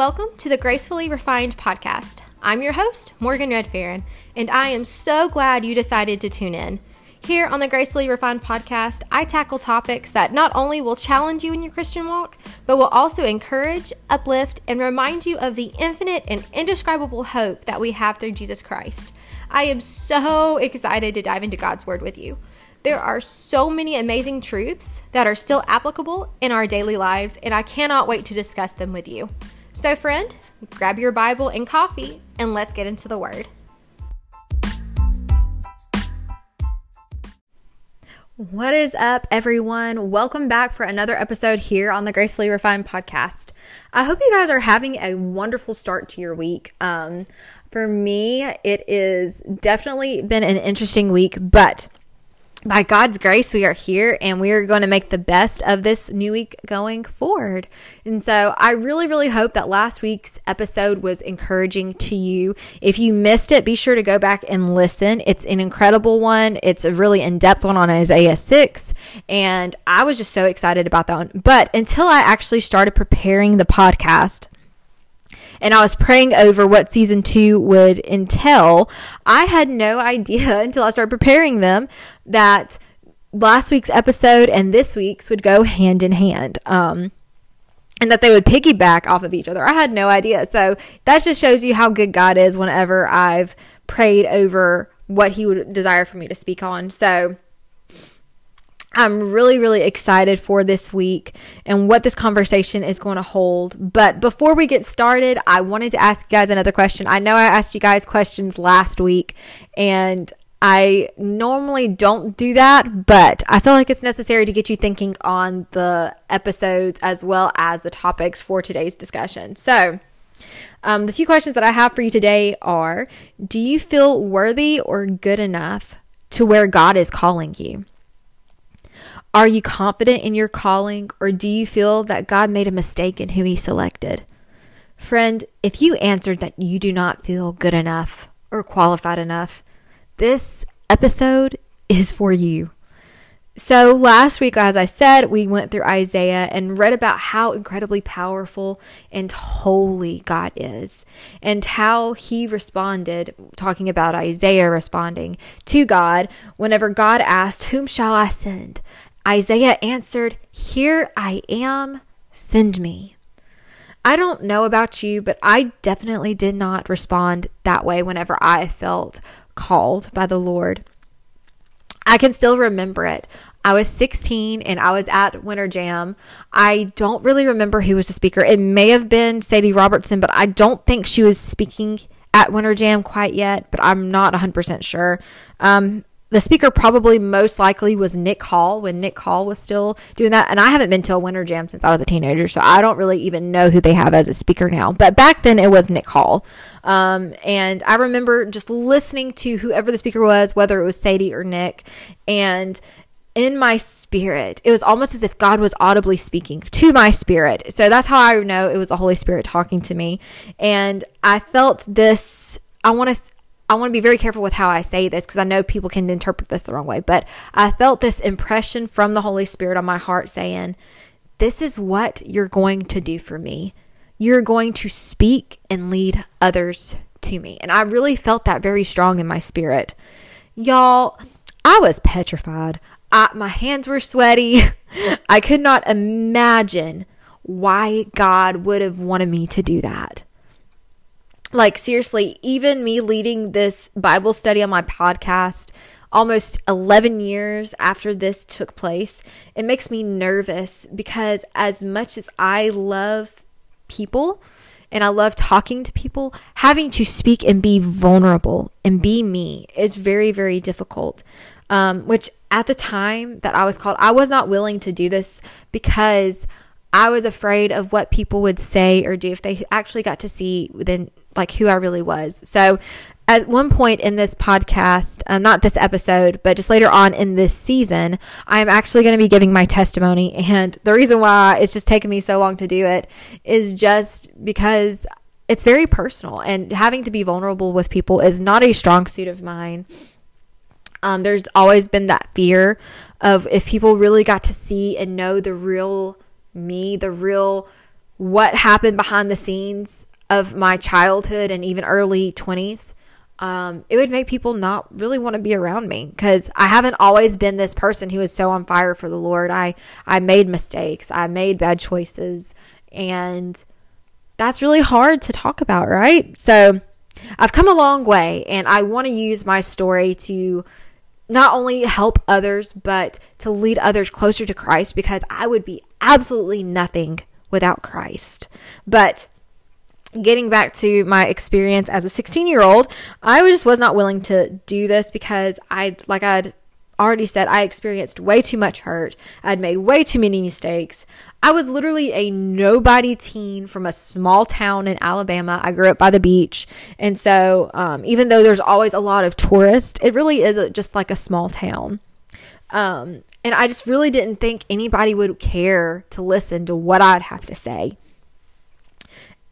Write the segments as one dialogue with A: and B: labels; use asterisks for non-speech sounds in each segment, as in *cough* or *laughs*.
A: Welcome to the Gracefully Refined podcast. I'm your host, Morgan Redferin, and I am so glad you decided to tune in. Here on the Gracefully Refined podcast, I tackle topics that not only will challenge you in your Christian walk, but will also encourage, uplift, and remind you of the infinite and indescribable hope that we have through Jesus Christ. I am so excited to dive into God's Word with you. There are so many amazing truths that are still applicable in our daily lives, and I cannot wait to discuss them with you. So, friend, grab your Bible and coffee, and let's get into the Word. What is up, everyone? Welcome back for another episode here on the Gracefully Refined podcast. I hope you guys are having a wonderful start to your week. Um, for me, it is definitely been an interesting week, but by God's grace, we are here and we are going to make the best of this new week going forward. And so I really, really hope that last week's episode was encouraging to you. If you missed it, be sure to go back and listen. It's an incredible one. It's a really in depth one on Isaiah 6. And I was just so excited about that one. But until I actually started preparing the podcast, and I was praying over what season two would entail, I had no *laughs* idea until I started preparing them that last week's episode and this week's would go hand in hand. Um, and that they would piggyback off of each other. I had no idea. So that just shows you how good God is whenever I've prayed over what He would desire for me to speak on. So I'm really, really excited for this week and what this conversation is going to hold. But before we get started, I wanted to ask you guys another question. I know I asked you guys questions last week, and I normally don't do that, but I feel like it's necessary to get you thinking on the episodes as well as the topics for today's discussion. So, um, the few questions that I have for you today are Do you feel worthy or good enough to where God is calling you? Are you confident in your calling, or do you feel that God made a mistake in who He selected? Friend, if you answered that you do not feel good enough or qualified enough, this episode is for you. So, last week, as I said, we went through Isaiah and read about how incredibly powerful and holy God is, and how he responded, talking about Isaiah responding to God whenever God asked, Whom shall I send? Isaiah answered, Here I am, send me. I don't know about you, but I definitely did not respond that way whenever I felt called by the Lord. I can still remember it. I was 16 and I was at Winter Jam. I don't really remember who was the speaker. It may have been Sadie Robertson, but I don't think she was speaking at Winter Jam quite yet, but I'm not 100% sure. Um, the speaker probably most likely was Nick Hall when Nick Hall was still doing that. And I haven't been to a Winter Jam since I was a teenager, so I don't really even know who they have as a speaker now. But back then it was Nick Hall. Um, and I remember just listening to whoever the speaker was, whether it was Sadie or Nick, and in my spirit, it was almost as if God was audibly speaking to my spirit. So that's how I know it was the Holy Spirit talking to me. And I felt this. I want to I want to be very careful with how I say this because I know people can interpret this the wrong way, but I felt this impression from the Holy Spirit on my heart saying, This is what you're going to do for me. You're going to speak and lead others to me. And I really felt that very strong in my spirit. Y'all, I was petrified. I, my hands were sweaty. *laughs* I could not imagine why God would have wanted me to do that like seriously, even me leading this Bible study on my podcast almost 11 years after this took place, it makes me nervous because as much as I love people and I love talking to people, having to speak and be vulnerable and be me is very, very difficult. Um, which at the time that I was called, I was not willing to do this because I was afraid of what people would say or do if they actually got to see then like who I really was. So at one point in this podcast, um, not this episode, but just later on in this season, I'm actually going to be giving my testimony. And the reason why it's just taken me so long to do it is just because it's very personal and having to be vulnerable with people is not a strong suit of mine. Um, there's always been that fear of if people really got to see and know the real me, the real what happened behind the scenes of my childhood and even early 20s, um, it would make people not really want to be around me because I haven't always been this person who is so on fire for the Lord. I I made mistakes, I made bad choices, and that's really hard to talk about, right? So I've come a long way, and I want to use my story to not only help others, but to lead others closer to Christ because I would be absolutely nothing without Christ. But getting back to my experience as a 16 year old, I just was not willing to do this because I, like I'd already said, I experienced way too much hurt. I'd made way too many mistakes. I was literally a nobody teen from a small town in Alabama. I grew up by the beach. And so, um, even though there's always a lot of tourists, it really is a, just like a small town. Um, and I just really didn't think anybody would care to listen to what I'd have to say.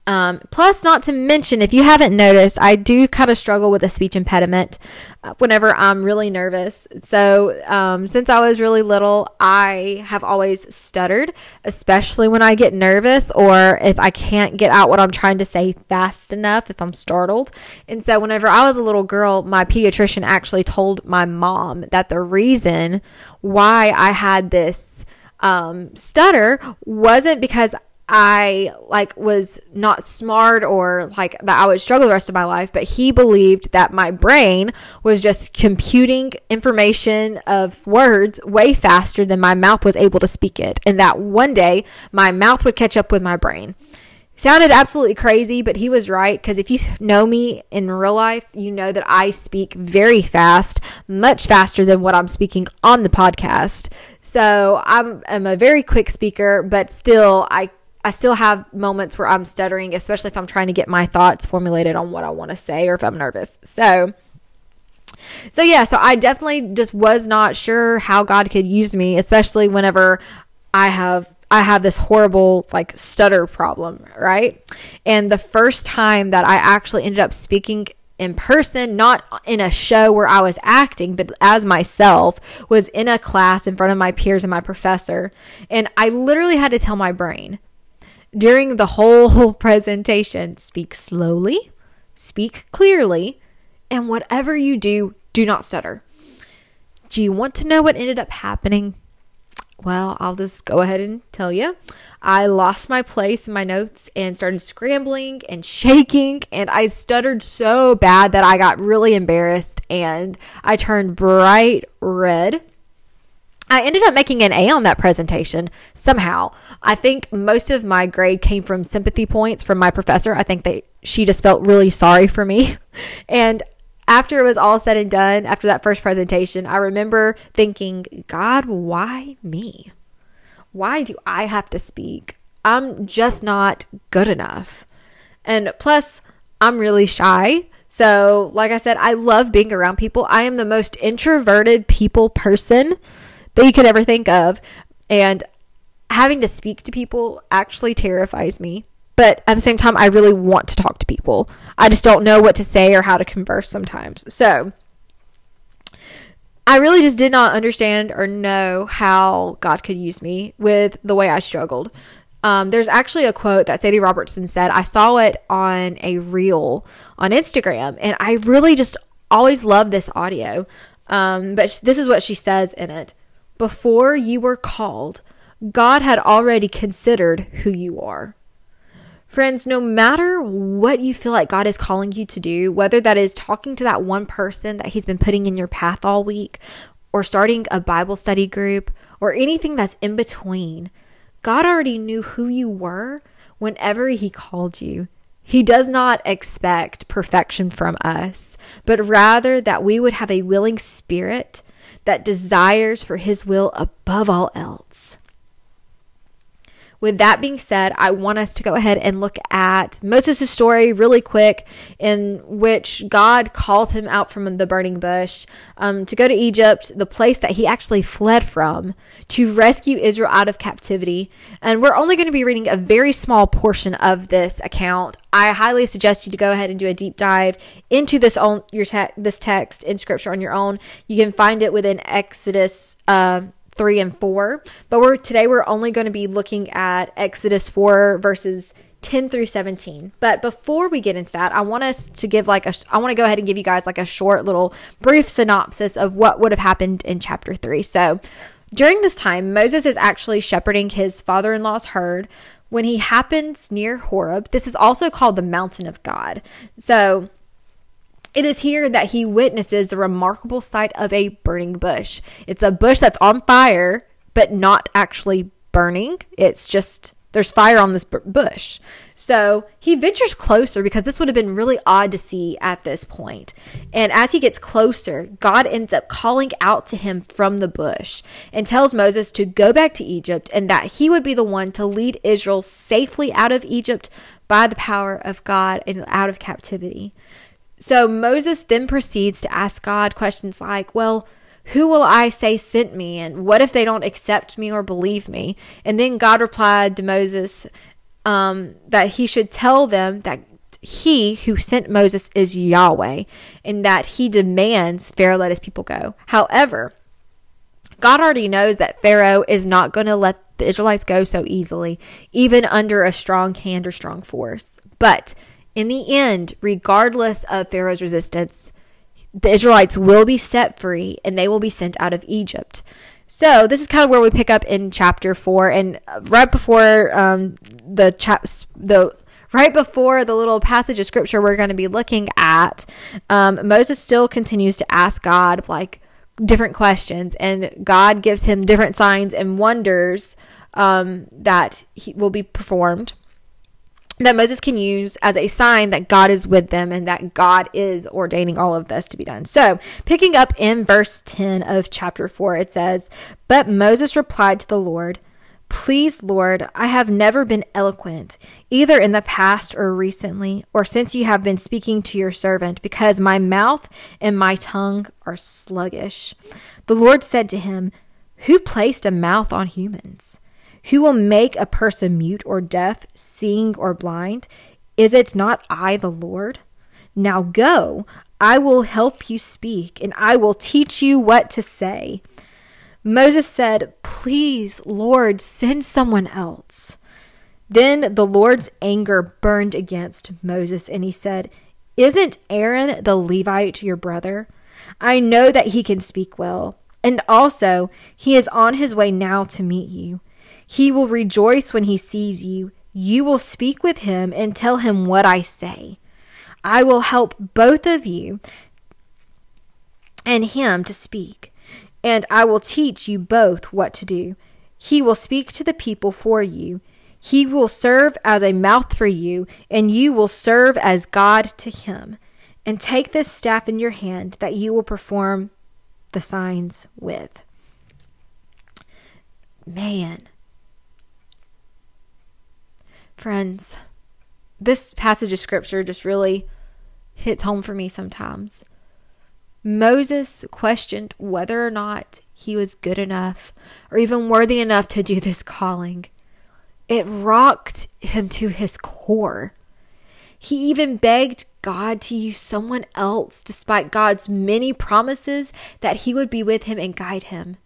A: Um, plus, not to mention, if you haven't noticed, I do kind of struggle with a speech impediment uh, whenever I'm really nervous. So, um, since I was really little, I have always stuttered, especially when I get nervous or if I can't get out what I'm trying to say fast enough, if I'm startled. And so, whenever I was a little girl, my pediatrician actually told my mom that the reason why I had this um, stutter wasn't because I like was not smart or like that I would struggle the rest of my life, but he believed that my brain was just computing information of words way faster than my mouth was able to speak it. And that one day my mouth would catch up with my brain. Sounded absolutely crazy, but he was right because if you know me in real life, you know that I speak very fast, much faster than what I'm speaking on the podcast. So I'm, I'm a very quick speaker, but still, I I still have moments where I'm stuttering, especially if I'm trying to get my thoughts formulated on what I want to say or if I'm nervous. So, so yeah, so I definitely just was not sure how God could use me, especially whenever I have I have this horrible like stutter problem, right? And the first time that I actually ended up speaking in person, not in a show where I was acting, but as myself, was in a class in front of my peers and my professor. And I literally had to tell my brain, during the whole *laughs* presentation. Speak slowly, speak clearly, and whatever you do, do not stutter. Do you want to know what ended up happening? Well, I'll just go ahead and tell you. I lost my place in my notes and started scrambling and shaking, and I stuttered so bad that I got really embarrassed and I turned bright red. I ended up making an A on that presentation somehow. I think most of my grade came from sympathy points from my professor. I think that she just felt really sorry for me. *laughs* And after it was all said and done, after that first presentation, I remember thinking, God, why me? Why do I have to speak? I'm just not good enough. And plus, I'm really shy. So, like I said, I love being around people. I am the most introverted people person that you could ever think of. And having to speak to people actually terrifies me. But at the same time, I really want to talk to people. I just don't know what to say or how to converse sometimes. So I really just did not understand or know how God could use me with the way I struggled. Um, there's actually a quote that Sadie Robertson said. I saw it on a reel on Instagram, and I really just always love this audio. Um, but this is what she says in it before you were called, God had already considered who you are. Friends, no matter what you feel like God is calling you to do, whether that is talking to that one person that He's been putting in your path all week, or starting a Bible study group, or anything that's in between, God already knew who you were whenever He called you. He does not expect perfection from us, but rather that we would have a willing spirit that desires for His will above all else. With that being said, I want us to go ahead and look at Moses' story really quick, in which God calls him out from the burning bush um, to go to Egypt, the place that he actually fled from, to rescue Israel out of captivity. And we're only going to be reading a very small portion of this account. I highly suggest you to go ahead and do a deep dive into this own your te- this text in Scripture on your own. You can find it within Exodus. Uh, 3 and 4. But we're today we're only going to be looking at Exodus 4 verses 10 through 17. But before we get into that, I want us to give like a I want to go ahead and give you guys like a short little brief synopsis of what would have happened in chapter 3. So, during this time, Moses is actually shepherding his father-in-law's herd when he happens near Horeb. This is also called the mountain of God. So, it is here that he witnesses the remarkable sight of a burning bush. It's a bush that's on fire, but not actually burning. It's just there's fire on this bush. So he ventures closer because this would have been really odd to see at this point. And as he gets closer, God ends up calling out to him from the bush and tells Moses to go back to Egypt and that he would be the one to lead Israel safely out of Egypt by the power of God and out of captivity. So Moses then proceeds to ask God questions like, well, who will I say sent me? And what if they don't accept me or believe me? And then God replied to Moses um, that he should tell them that he who sent Moses is Yahweh and that he demands Pharaoh let his people go. However, God already knows that Pharaoh is not going to let the Israelites go so easily, even under a strong hand or strong force. But in the end, regardless of Pharaoh's resistance, the Israelites will be set free and they will be sent out of Egypt. So this is kind of where we pick up in chapter four, and right before um, the chaps the right before the little passage of scripture we're going to be looking at, um, Moses still continues to ask God like different questions, and God gives him different signs and wonders um, that he, will be performed that Moses can use as a sign that God is with them and that God is ordaining all of this to be done. So, picking up in verse 10 of chapter 4, it says, But Moses replied to the Lord, Please, Lord, I have never been eloquent, either in the past or recently, or since you have been speaking to your servant, because my mouth and my tongue are sluggish. The Lord said to him, Who placed a mouth on humans? Who will make a person mute or deaf, seeing or blind? Is it not I, the Lord? Now go, I will help you speak, and I will teach you what to say. Moses said, Please, Lord, send someone else. Then the Lord's anger burned against Moses, and he said, Isn't Aaron the Levite your brother? I know that he can speak well, and also he is on his way now to meet you. He will rejoice when he sees you. You will speak with him and tell him what I say. I will help both of you and him to speak, and I will teach you both what to do. He will speak to the people for you. He will serve as a mouth for you, and you will serve as God to him. And take this staff in your hand that you will perform the signs with. Man, Friends, this passage of scripture just really hits home for me sometimes. Moses questioned whether or not he was good enough or even worthy enough to do this calling. It rocked him to his core. He even begged God to use someone else despite God's many promises that he would be with him and guide him.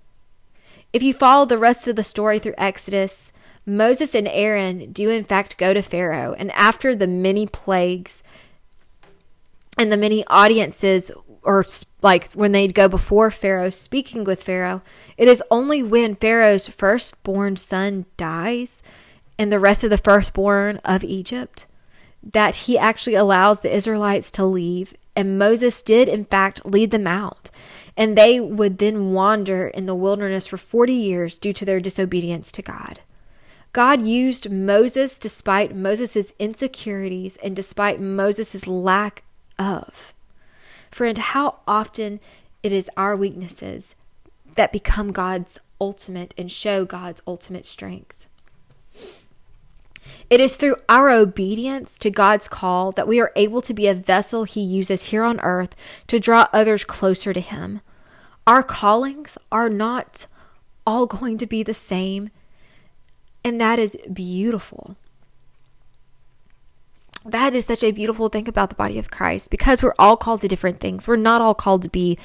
A: If you follow the rest of the story through Exodus, Moses and Aaron do, in fact, go to Pharaoh. And after the many plagues and the many audiences, or like when they'd go before Pharaoh speaking with Pharaoh, it is only when Pharaoh's firstborn son dies and the rest of the firstborn of Egypt that he actually allows the Israelites to leave. And Moses did, in fact, lead them out. And they would then wander in the wilderness for 40 years due to their disobedience to God. God used Moses despite Moses' insecurities and despite Moses' lack of. Friend, how often it is our weaknesses that become God's ultimate and show God's ultimate strength. It is through our obedience to God's call that we are able to be a vessel He uses here on earth to draw others closer to Him. Our callings are not all going to be the same and that is beautiful. That is such a beautiful thing about the body of Christ because we're all called to different things. We're not all called to be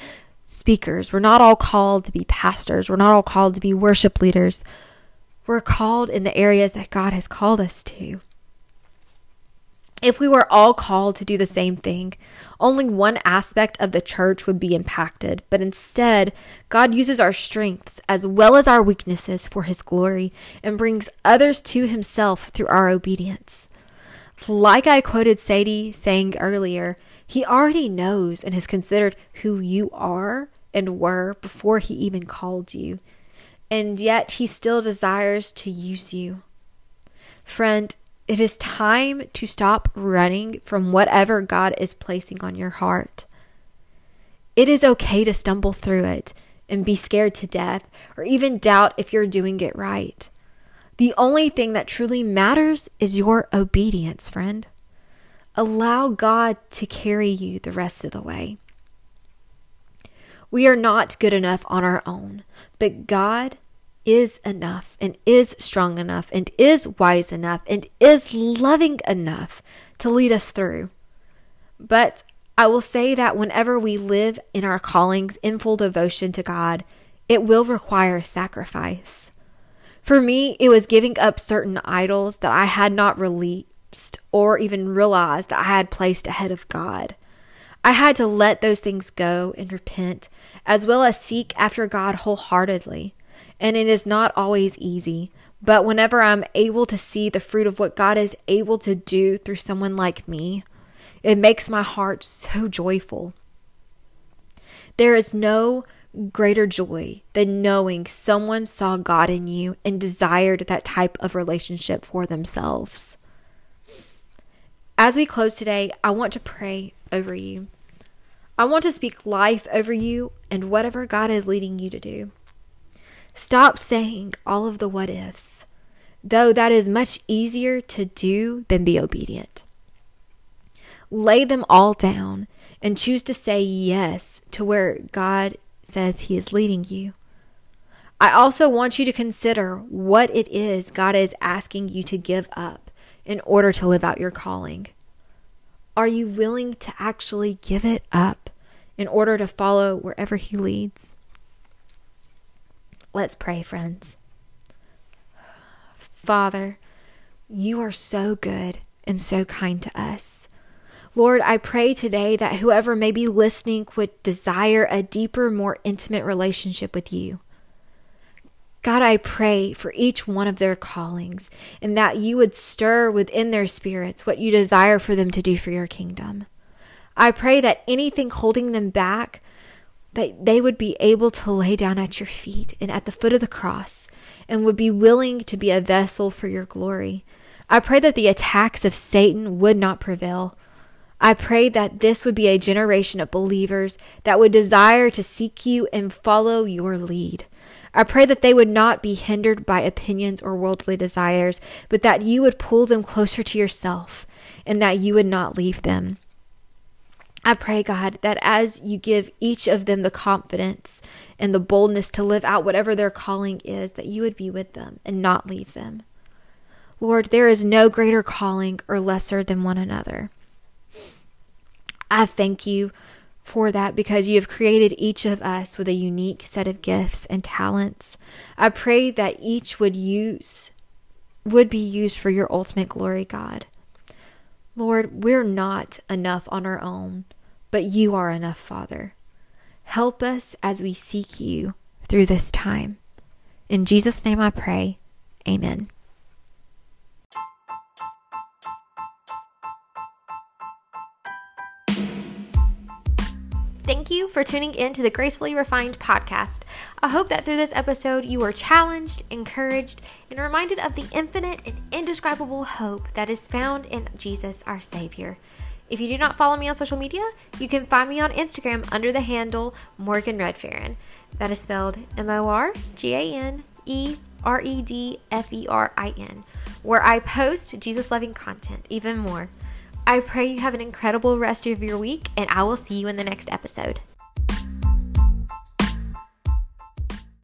A: speakers. We're not all called to be pastors. We're not all called to be worship leaders. We're called in the areas that God has called us to. If we were all called to do the same thing, only one aspect of the church would be impacted, but instead, God uses our strengths as well as our weaknesses for His glory and brings others to Himself through our obedience. Like I quoted Sadie saying earlier, He already knows and has considered who you are and were before He even called you, and yet He still desires to use you. Friend, it is time to stop running from whatever God is placing on your heart. It is okay to stumble through it and be scared to death or even doubt if you're doing it right. The only thing that truly matters is your obedience, friend. Allow God to carry you the rest of the way. We are not good enough on our own, but God is enough and is strong enough and is wise enough and is loving enough to lead us through. But I will say that whenever we live in our callings in full devotion to God, it will require sacrifice. For me, it was giving up certain idols that I had not released or even realized that I had placed ahead of God. I had to let those things go and repent, as well as seek after God wholeheartedly and it is not always easy. But whenever I'm able to see the fruit of what God is able to do through someone like me, it makes my heart so joyful. There is no greater joy than knowing someone saw God in you and desired that type of relationship for themselves. As we close today, I want to pray over you. I want to speak life over you and whatever God is leading you to do. Stop saying all of the what ifs, though that is much easier to do than be obedient. Lay them all down and choose to say yes to where God says He is leading you. I also want you to consider what it is God is asking you to give up in order to live out your calling. Are you willing to actually give it up in order to follow wherever He leads? Let's pray, friends. Father, you are so good and so kind to us. Lord, I pray today that whoever may be listening would desire a deeper, more intimate relationship with you. God, I pray for each one of their callings and that you would stir within their spirits what you desire for them to do for your kingdom. I pray that anything holding them back that they would be able to lay down at your feet and at the foot of the cross and would be willing to be a vessel for your glory. I pray that the attacks of Satan would not prevail. I pray that this would be a generation of believers that would desire to seek you and follow your lead. I pray that they would not be hindered by opinions or worldly desires, but that you would pull them closer to yourself and that you would not leave them. I pray, God, that as you give each of them the confidence and the boldness to live out whatever their calling is, that you would be with them and not leave them. Lord, there is no greater calling or lesser than one another. I thank you for that because you have created each of us with a unique set of gifts and talents. I pray that each would use would be used for your ultimate glory, God. Lord, we're not enough on our own, but you are enough, Father. Help us as we seek you through this time. In Jesus' name I pray. Amen. Thank you for tuning in to the Gracefully Refined podcast. I hope that through this episode you are challenged, encouraged, and reminded of the infinite and indescribable hope that is found in Jesus our Savior. If you do not follow me on social media, you can find me on Instagram under the handle Morgan Redferin. That is spelled M O R G A N E R E D F E R I N, where I post Jesus loving content even more. I pray you have an incredible rest of your week, and I will see you in the next episode.